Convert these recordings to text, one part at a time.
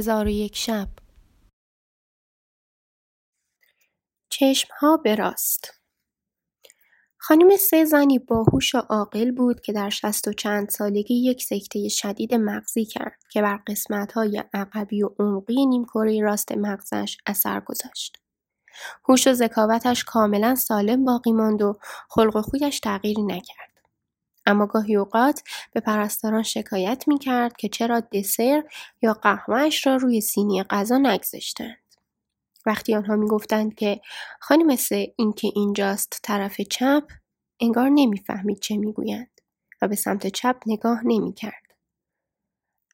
هزار و یک شب به راست خانم سه زنی باهوش و عاقل بود که در شست و چند سالگی یک سکته شدید مغزی کرد که بر قسمت‌های عقبی و عمقی نیمکره راست مغزش اثر گذاشت. هوش و ذکاوتش کاملا سالم باقی ماند و خلق و خویش تغییری نکرد. اما گاهی اوقات به پرستاران شکایت می کرد که چرا دسر یا قهوهش را روی سینی غذا نگذاشتند. وقتی آنها می گفتند که خانم سه این که اینجاست طرف چپ انگار نمی‌فهمید چه می‌گویند و به سمت چپ نگاه نمی کرد.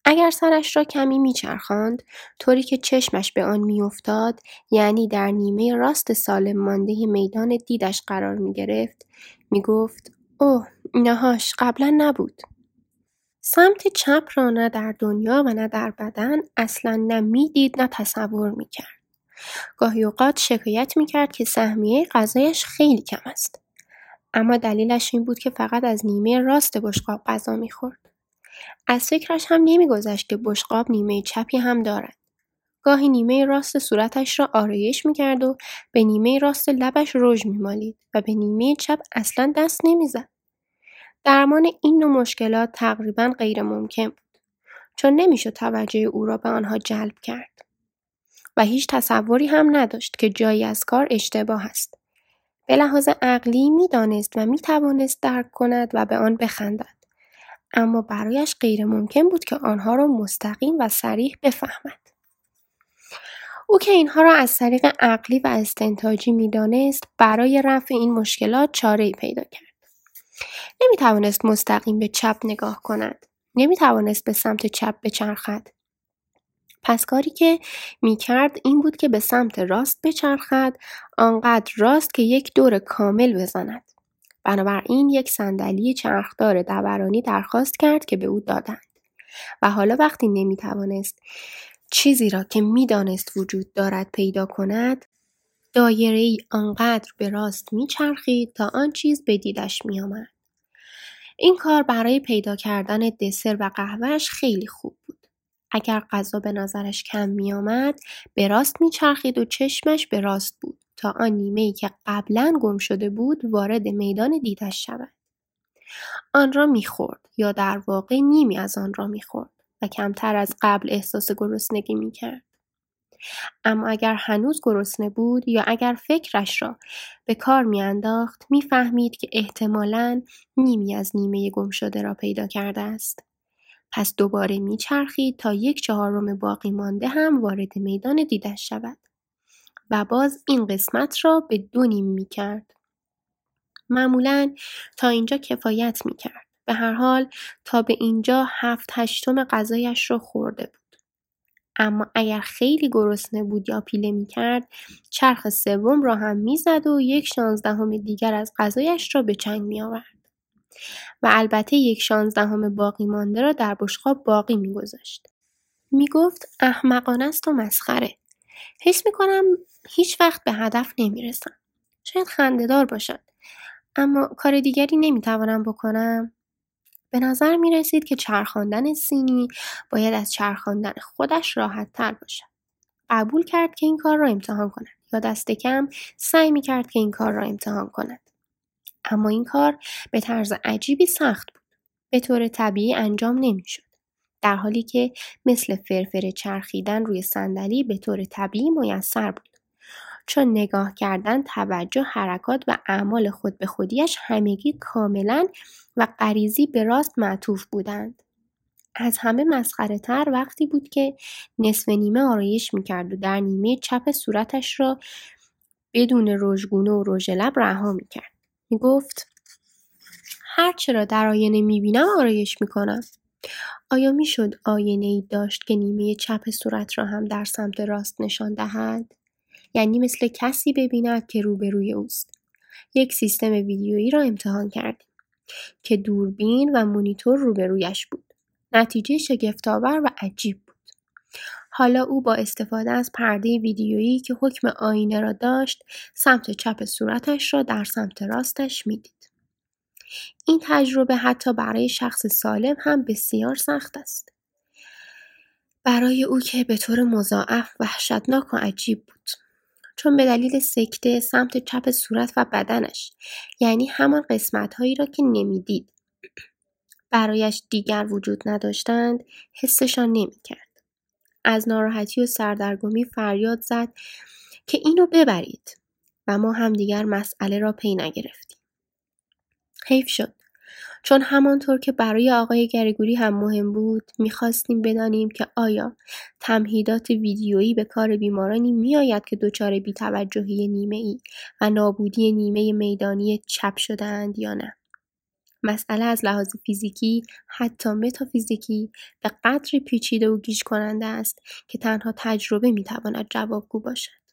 اگر سرش را کمی میچرخاند طوری که چشمش به آن میافتاد یعنی در نیمه راست سالم مانده میدان دیدش قرار می گرفت می گفت اوه اینهاش قبلا نبود. سمت چپ را نه در دنیا و نه در بدن اصلا نه می‌دید نه تصور می‌کرد. گاهی اوقات شکایت می‌کرد که سهمیه غذایش خیلی کم است. اما دلیلش این بود که فقط از نیمه راست بشقاب غذا می‌خورد. از فکرش هم نمیگذشت که بشقاب نیمه چپی هم دارد. گاهی نیمه راست صورتش را آرایش می‌کرد و به نیمه راست لبش رژ میمالید و به نیمه چپ اصلا دست نمی‌زد. درمان این نوع مشکلات تقریبا غیر ممکن بود چون نمی‌شد توجه او را به آنها جلب کرد و هیچ تصوری هم نداشت که جایی از کار اشتباه است. به لحاظ عقلی می‌دانست و می‌توانست درک کند و به آن بخندد اما برایش غیر ممکن بود که آنها را مستقیم و سریح بفهمد. او که اینها را از طریق عقلی و استنتاجی می‌دانست برای رفع این مشکلات چاره پیدا کرد. نمی توانست مستقیم به چپ نگاه کند. نمی توانست به سمت چپ بچرخد. پس کاری که می کرد این بود که به سمت راست بچرخد آنقدر راست که یک دور کامل بزند. بنابراین یک صندلی چرخدار دورانی درخواست کرد که به او دادند. و حالا وقتی نمی توانست چیزی را که می‌دانست وجود دارد پیدا کند دایره ای آنقدر به راست میچرخید تا آن چیز به دیدش میآمد. این کار برای پیدا کردن دسر و قهوهش خیلی خوب بود. اگر غذا به نظرش کم میآمد به راست میچرخید و چشمش به راست بود تا آن نیمه ای که قبلا گم شده بود وارد میدان دیدش شود. آن را می‌خورد یا در واقع نیمی از آن را می‌خورد. و کمتر از قبل احساس گرسنگی می‌کرد. اما اگر هنوز گرسنه بود یا اگر فکرش را به کار میانداخت می‌فهمید که احتمالا نیمی از نیمه گم شده را پیدا کرده است. پس دوباره میچرخید تا یک چهارم باقی مانده هم وارد میدان دیدش شود. و باز این قسمت را به دو نیم می‌کرد. معمولا تا اینجا کفایت می‌کرد. به هر حال تا به اینجا هفت هشتم غذایش را خورده بود. اما اگر خیلی گرسنه بود یا پیله می‌کرد چرخ سوم را هم می‌زد و یک شانزدهم دیگر از غذایش را به چنگ میآورد. و البته یک شانزدهم باقی مانده را در بشقاب باقی میگذاشت. می‌گفت احمقانه است و مسخره. حس می‌کنم هیچ وقت به هدف نمی‌رسم. شاید خندهدار باشد. اما کار دیگری نمی‌توانم بکنم. به نظر می رسید که چرخاندن سینی باید از چرخاندن خودش راحت تر باشد. قبول کرد که این کار را امتحان کند یا دست کم سعی می کرد که این کار را امتحان کند. اما این کار به طرز عجیبی سخت بود. به طور طبیعی انجام نمی‌شد. در حالی که مثل فرفر چرخیدن روی صندلی به طور طبیعی میسر بود. چون نگاه کردن توجه حرکات و اعمال خود به خودیش همگی کاملا و غریزی به راست معطوف بودند. از همه مسخره تر وقتی بود که نصف نیمه آرایش می‌کرد و در نیمه چپ صورتش را بدون رژگونه و رژ لب رها می‌کرد. می‌گفت هرچه را در آینه می‌بینم آرایش می‌کنم. آیا می‌شد آینه ای داشت که نیمه چپ صورت را هم در سمت راست نشان دهد؟ یعنی مثل کسی ببیند که روبروی اوست. یک سیستم ویدیویی را امتحان کردیم که دوربین و مونیتور روبرویش بود. نتیجه شگفتآور و عجیب بود. حالا او با استفاده از پرده ویدیویی که حکم آینه را داشت سمت چپ صورتش را در سمت راستش می‌دید. این تجربه حتی برای شخص سالم هم بسیار سخت است. برای او که به طور مضاعف وحشتناک و عجیب بود. چون به دلیل سکته سمت چپ صورت و بدنش. یعنی همان قسمت هایی را که نمی‌دید. برایش دیگر وجود نداشتند حسشان نمی‌کرد. از ناراحتی و سردرگمی فریاد زد که اینو ببرید و ما هم دیگر مسئله را پی نگرفتیم. حیف شد. چون همانطور که برای آقای گریگوری هم مهم بود می‌خواستیم بدانیم که آیا تمهیدات ویدیویی به کار بیمارانی میآید که دچار بیتوجهی نیمه ای و نابودی نیمه میدانی چپ شدهاند یا نه. مسئله از لحاظ فیزیکی حتی متافیزیکی به قدری پیچیده و گیج کننده است که تنها تجربه می‌تواند جوابگو باشد.